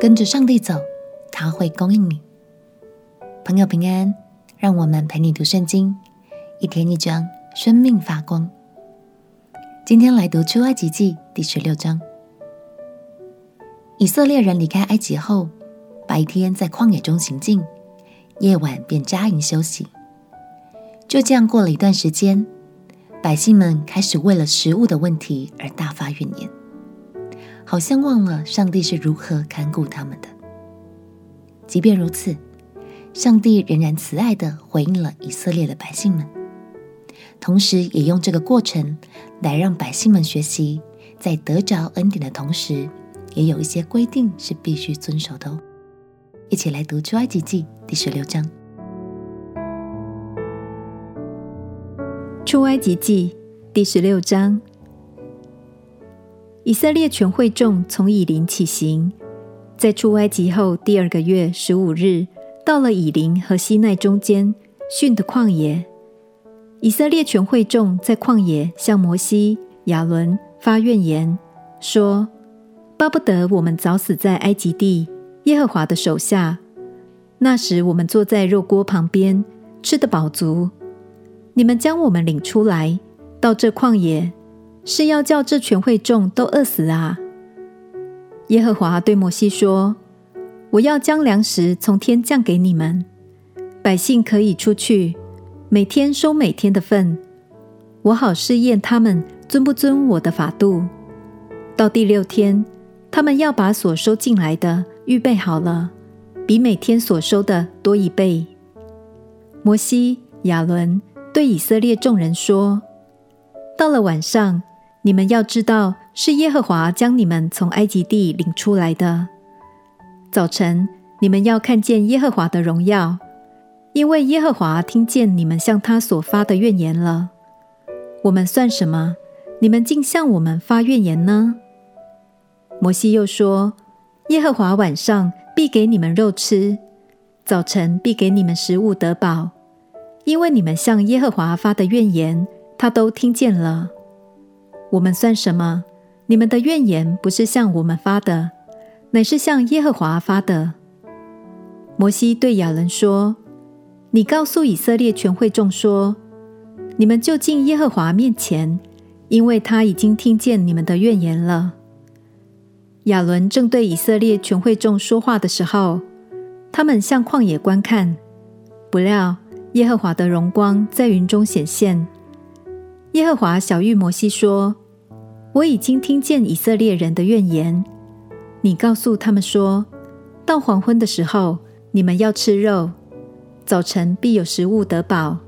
跟着上帝走，他会供应你。朋友平安，让我们陪你读圣经，一天一章，生命发光。今天来读出埃及记第十六章。以色列人离开埃及后，白天在旷野中行进，夜晚便扎营休息。就这样过了一段时间，百姓们开始为了食物的问题而大发怨言，好像忘了上帝是如何看顾他们的。即便如此，上帝仍然慈爱的回应了以色列的百姓们，同时也用这个过程来让百姓们学习，在得着恩典的同时，也有一些规定是必须遵守的哦。一起来读出埃及记第十六章。出埃及记第十六章，以色列全会众从以琳起行，在出埃及后第二个月十五日，到了以琳和西奈中间汛的旷野。以色列全会众在旷野向摩西、亚伦发怨言，说：“巴不得我们早死在埃及地耶和华的手下，那时我们坐在肉锅旁边，吃得饱足。”你们将我们领出来到这旷野，是要叫这全会众都饿死啊！耶和华对摩西说：“我要将粮食从天降给你们，百姓可以出去，每天收每天的份，我好试验他们遵不遵我的法度。到第六天，他们要把所收进来的预备好了，比每天所收的多一倍。”摩西、亚伦。对以色列众人说：“到了晚上，你们要知道是耶和华将你们从埃及地领出来的。早晨，你们要看见耶和华的荣耀，因为耶和华听见你们向他所发的怨言了。我们算什么？你们竟向我们发怨言呢？”摩西又说：“耶和华晚上必给你们肉吃，早晨必给你们食物得饱。”因为你们向耶和华发的怨言，他都听见了。我们算什么？你们的怨言不是向我们发的，乃是向耶和华发的。摩西对亚伦说：“你告诉以色列全会众说，你们就近耶和华面前，因为他已经听见你们的怨言了。”亚伦正对以色列全会众说话的时候，他们向旷野观看，不料。耶和华的荣光在云中显现。耶和华晓諭摩西说：“我已经听见以色列人的怨言。你告诉他们说，到黄昏的时候，你们要吃肉；早晨必有食物得饱。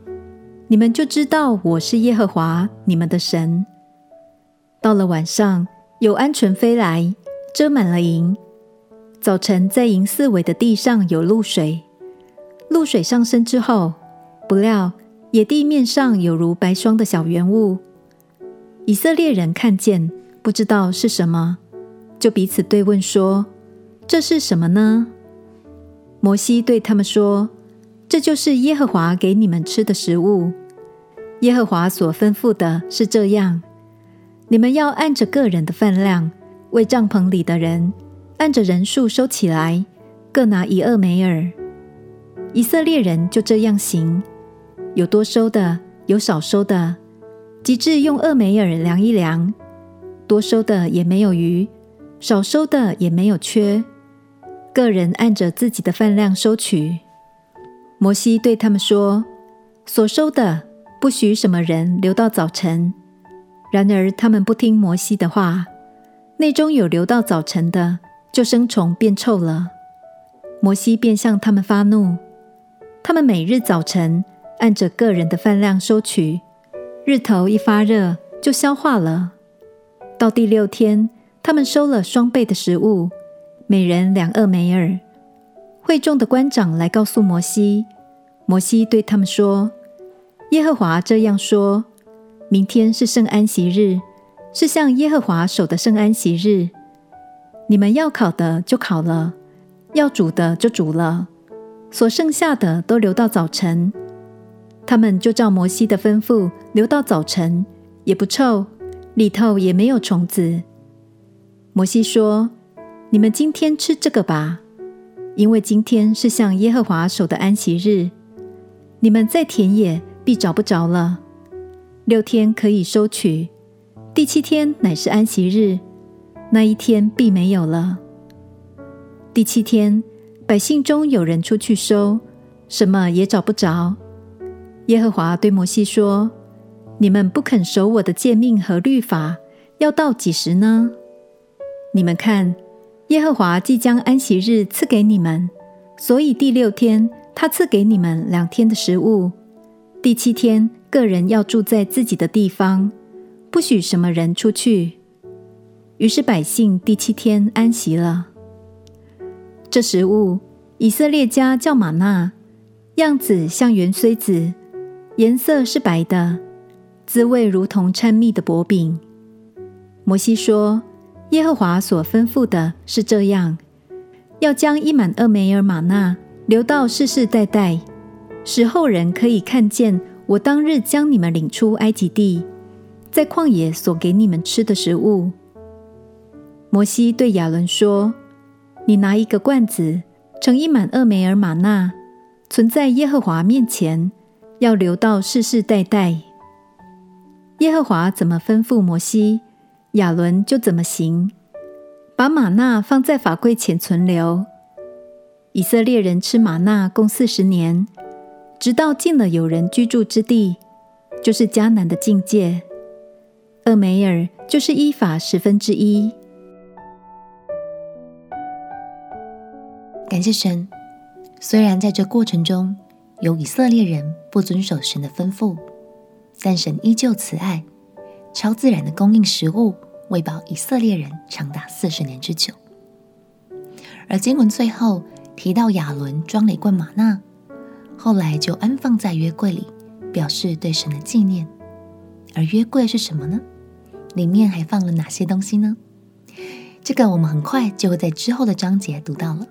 你们就知道我是耶和华你们的神。到了晚上，有鹌鹑飞来，遮满了营。早晨在营四围的地上有露水，露水上升之后。”不料，野地面上有如白霜的小圆物。以色列人看见，不知道是什么，就彼此对问说：“这是什么呢？”摩西对他们说：“这就是耶和华给你们吃的食物。耶和华所吩咐的是这样：你们要按着个人的分量，为帐篷里的人按着人数收起来，各拿一俄梅尔。以色列人就这样行。”有多收的，有少收的，及至用厄梅尔量一量，多收的也没有余，少收的也没有缺，个人按着自己的饭量收取。摩西对他们说：“所收的不许什么人留到早晨。”然而他们不听摩西的话，内中有留到早晨的，就生虫变臭了。摩西便向他们发怒，他们每日早晨。按着个人的饭量收取，日头一发热就消化了。到第六天，他们收了双倍的食物，每人两厄梅尔。会众的官长来告诉摩西，摩西对他们说：“耶和华这样说：明天是圣安息日，是向耶和华守的圣安息日。你们要烤的就烤了，要煮的就煮了，所剩下的都留到早晨。”他们就照摩西的吩咐，留到早晨，也不臭，里头也没有虫子。摩西说：“你们今天吃这个吧，因为今天是向耶和华守的安息日。你们在田野必找不着了。六天可以收取，第七天乃是安息日，那一天必没有了。第七天，百姓中有人出去收，什么也找不着。耶和华对摩西说：“你们不肯守我的诫命和律法，要到几时呢？你们看。”耶和华即将安息日赐给你们，所以第六天他赐给你们两天的食物。第七天，各人要住在自己的地方，不许什么人出去。于是百姓第七天安息了。这食物，以色列家叫吗哪，样子像芫荽子，颜色是白的，滋味如同掺蜜的薄饼。摩西说。耶和华所吩咐的是这样：要将一满俄梅尔吗哪留到世世代代，使后人可以看见我当日将你们领出埃及地，在旷野所给你们吃的食物。摩西对亚伦说：“你拿一个罐子，盛一满俄梅尔吗哪，存在耶和华面前，要留到世世代代。耶和华怎么吩咐摩西，亚伦就怎么行，把吗哪放在法柜前存留。以色列人吃吗哪共四十年，直到进了有人居住之地，就是迦南的境界。厄梅尔就是依法十分之一。感谢神，虽然在这过程中有以色列人不遵守神的吩咐，但神依旧慈爱。超自然的供应食物，喂饱以色列人长达四十年之久。而经文最后提到亚伦装了一罐吗哪，后来就安放在约柜里，表示对神的纪念。而约柜是什么呢？里面还放了哪些东西呢？这个我们很快就会在之后的章节读到了。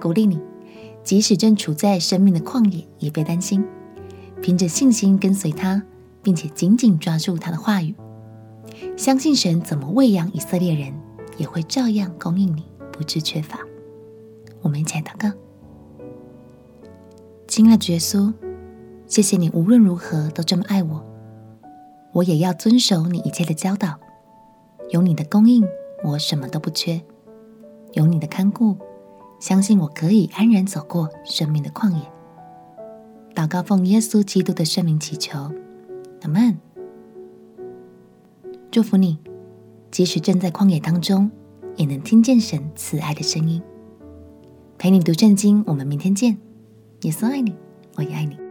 鼓励你，即使正处在生命的旷野，也别担心，凭着信心跟随他。并且紧紧抓住他的话语，相信神怎么喂养以色列人，也会照样供应你，不致缺乏。我们一起来祷告：亲爱的耶稣，谢谢你无论如何都这么爱我，我也要遵守你一切的教导。有你的供应，我什么都不缺；有你的看顾，相信我可以安然走过生命的旷野。祷告奉耶稣基督的圣名祈求。阿门，祝福你，即使正在旷野当中，也能听见神慈爱的声音。陪你读圣经，我们明天见。耶稣爱你，我也爱你。